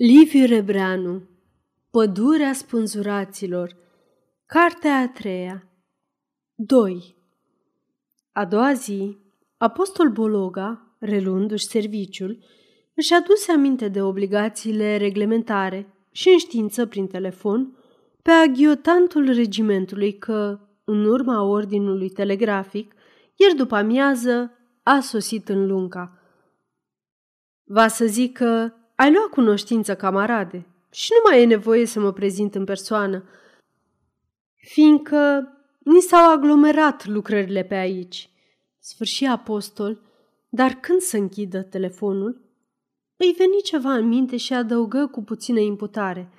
Liviu Rebreanu Pădurea spânzuraților Cartea a treia 2. A doua zi, apostol Bologa, relundu-și serviciul, își aduse aminte de obligațiile reglementare și înștiință prin telefon pe aghiotantul regimentului că, în urma ordinului telegrafic, ieri după amiază a sosit în Lunca. Va să zic că ai luat cunoștință, camarade, și nu mai e nevoie să mă prezint în persoană, fiindcă ni s-au aglomerat lucrările pe aici. Sfârși apostol, dar când să închidă telefonul, îi veni ceva în minte și adăugă cu puțină imputare.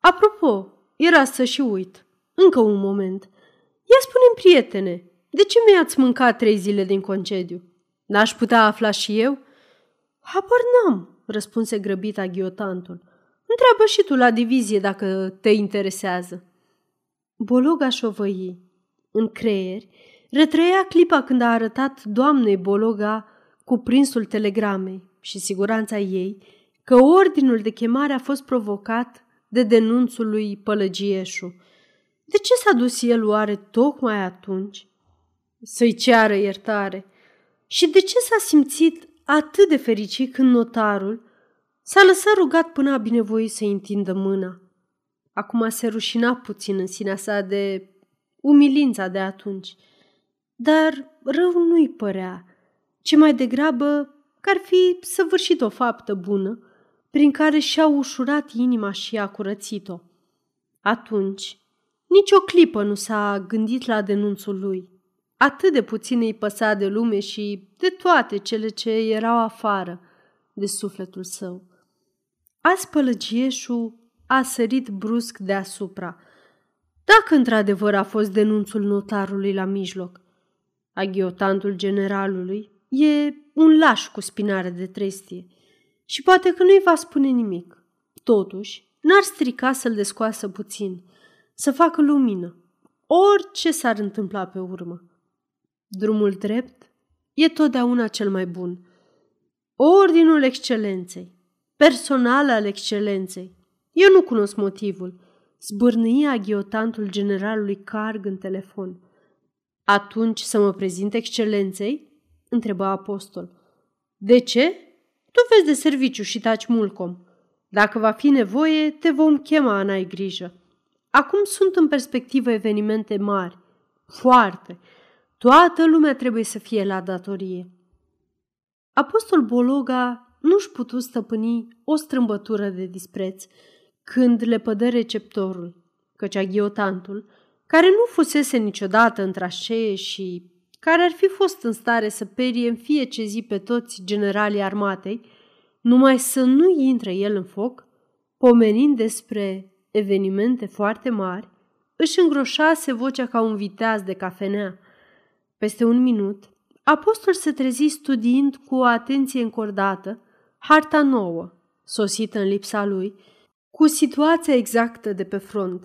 Apropo, era să și uit. Încă un moment. Ia spune prietene, de ce mi-ați mâncat trei zile din concediu? N-aș putea afla și eu? Habar n-am, răspunse grăbit aghiotantul. Întreabă și tu la divizie dacă te interesează. Bologa șovăi. În creier, retrăia clipa când a arătat doamnei Bologa cuprinsul telegramei și siguranța ei că ordinul de chemare a fost provocat de denunțul lui Pălăgieșu. De ce s-a dus el oare tocmai atunci? Să-i ceară iertare. Și de ce s-a simțit atât de fericit când notarul s-a lăsat rugat până a binevoit să-i întindă mâna. Acum se rușina puțin în sinea sa de umilința de atunci, dar rău nu-i părea, ci mai degrabă că ar fi săvârșit o faptă bună prin care și-a ușurat inima și a curățit-o. Atunci, nici o clipă nu s-a gândit la denunțul lui. Atât de puțin îi păsa de lume și de toate cele ce erau afară de sufletul său. Azi pălăgieșul a sărit brusc deasupra. Dacă într-adevăr a fost denunțul notarului la mijloc, aghiotantul generalului e un laș cu spinare de trestie și poate că nu-i va spune nimic. Totuși, n-ar strica să-l descoasă puțin, să facă lumină, orice s-ar întâmpla pe urmă. Drumul drept e totdeauna cel mai bun. Ordinul excelenței, personal al excelenței. Eu nu cunosc motivul. Zbârnâia ghiotantul generalului Carg în telefon. Atunci să mă prezint excelenței? întrebă apostol. De ce? Tu vezi de serviciu și taci mulcom. Dacă va fi nevoie, te vom chema, n-ai grijă. Acum sunt în perspectivă evenimente mari. Foarte. Toată lumea trebuie să fie la datorie. Apostol Bologa nu-și putu stăpâni o strâmbătură de dispreț când le pădă receptorul, căci aghiotantul, care nu fusese niciodată în trașee și care ar fi fost în stare să perie în fiecare zi pe toți generalii armatei, numai să nu intre el în foc, pomenind despre evenimente foarte mari, își îngroșase vocea ca un viteaz de cafenea. Peste un minut, apostol se trezi studiind cu o atenție încordată harta nouă, sosită în lipsa lui, cu situația exactă de pe front.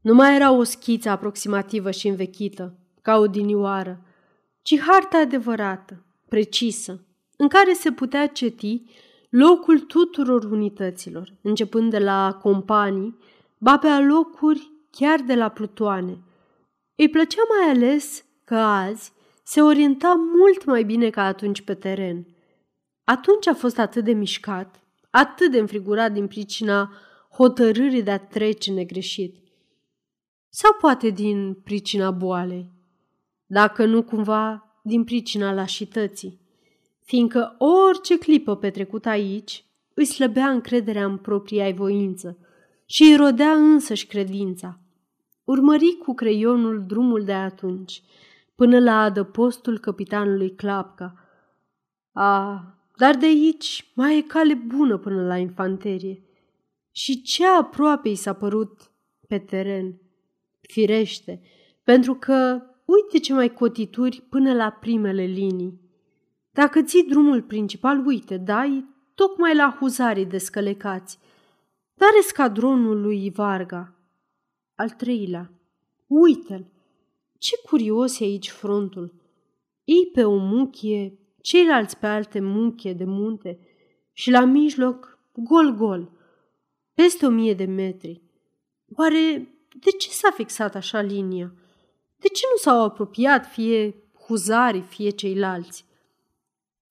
Nu mai era o schiță aproximativă și învechită, ca o dinioară, ci harta adevărată, precisă, în care se putea ceti locul tuturor unităților, începând de la companii, ba pe alocuri chiar de la plutoane. Îi plăcea mai ales că azi se orienta mult mai bine ca atunci pe teren – atunci a fost atât de mișcat, atât de înfrigurat din pricina hotărârii de a trece negreșit. Sau poate din pricina boalei, dacă nu cumva din pricina lașității, fiindcă orice clipă petrecută aici îi slăbea încrederea în propria voință și îi rodea însăși credința. Urmări cu creionul drumul de atunci, până la adăpostul capitanului Clapca. A, dar de aici mai e cale bună până la infanterie. Și ce aproape i s-a părut pe teren. Firește, pentru că uite ce mai cotituri până la primele linii. Dacă ții drumul principal, uite, dai tocmai la huzarii descălecați. Dar escadronul lui Varga. Al treilea. Uite-l! Ce curios e aici frontul! Ei pe o muchie ceilalți pe alte munche de munte și la mijloc gol-gol, peste o mie de metri. Oare de ce s-a fixat așa linia? De ce nu s-au apropiat fie huzarii, fie ceilalți?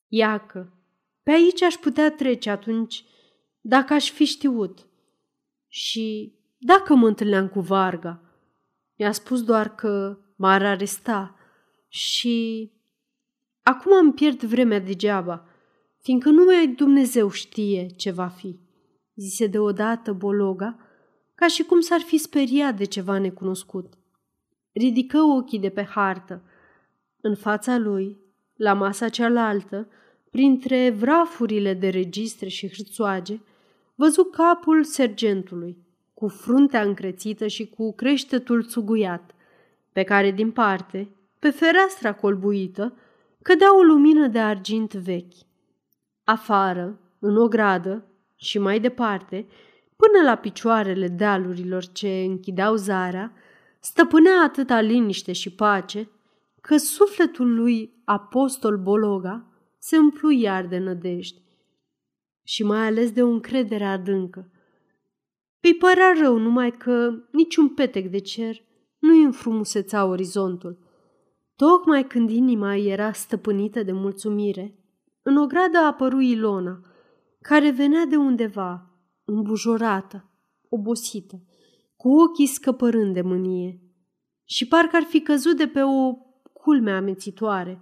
Iacă, pe aici aș putea trece atunci dacă aș fi știut. Și dacă mă întâlneam cu Varga, mi-a spus doar că m-ar aresta și acum îmi pierd vremea degeaba, fiindcă numai Dumnezeu știe ce va fi, zise deodată Bologa, ca și cum s-ar fi speriat de ceva necunoscut. Ridică ochii de pe hartă. În fața lui, la masa cealaltă, printre vrafurile de registre și hârțoage, văzu capul sergentului, cu fruntea încrețită și cu creștetul țuguiat, pe care, din parte, pe fereastra colbuită, cădea o lumină de argint vechi. Afară, în o gradă și mai departe, până la picioarele dealurilor ce închideau zarea, stăpânea atâta liniște și pace, că sufletul lui apostol Bologa se umplu iar de nădejde și mai ales de o încredere adâncă. Îi părea rău numai că niciun petec de cer nu-i înfrumuseța orizontul. Tocmai când inima era stăpânită de mulțumire, în o gradă apăru Ilona, care venea de undeva, îmbujorată, obosită, cu ochii scăpărând de mânie. Și parcă ar fi căzut de pe o culme amețitoare.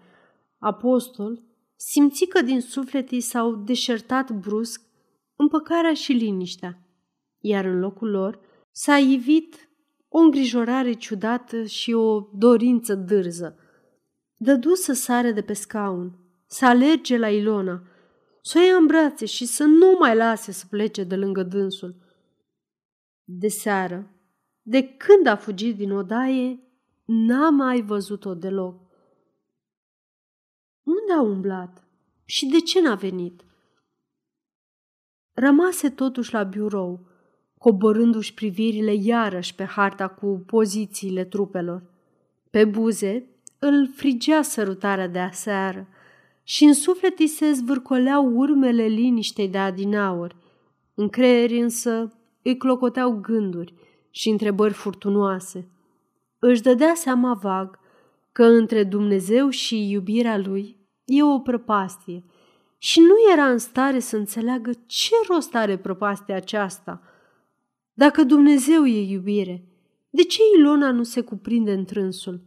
Apostol simți că din suflet i s-au deșertat brusc împăcarea și liniștea, iar în locul lor s-a ivit o îngrijorare ciudată și o dorință dârză. Dădu să sare de pe scaun, să alerge la Ilona, să o ia în brațe și să nu mai lase să plece de lângă dânsul. De seară, de când a fugit din odaie, n-a mai văzut-o deloc. Unde a umblat? Și de ce n-a venit? Rămase totuși la birou, coborându-și privirile iarăși pe harta cu pozițiile trupelor. Pe buze îl frigea sărutarea de aseară și în suflet îi se zvârcoleau urmele liniștei de adinaur. În creier însă îi clocoteau gânduri și întrebări furtunoase. Își dădea seama vag că între Dumnezeu și iubirea lui e o prăpastie și nu era în stare să înțeleagă ce rost are prăpastia aceasta. Dacă Dumnezeu e iubire, de ce Ilona nu se cuprinde în trânsul?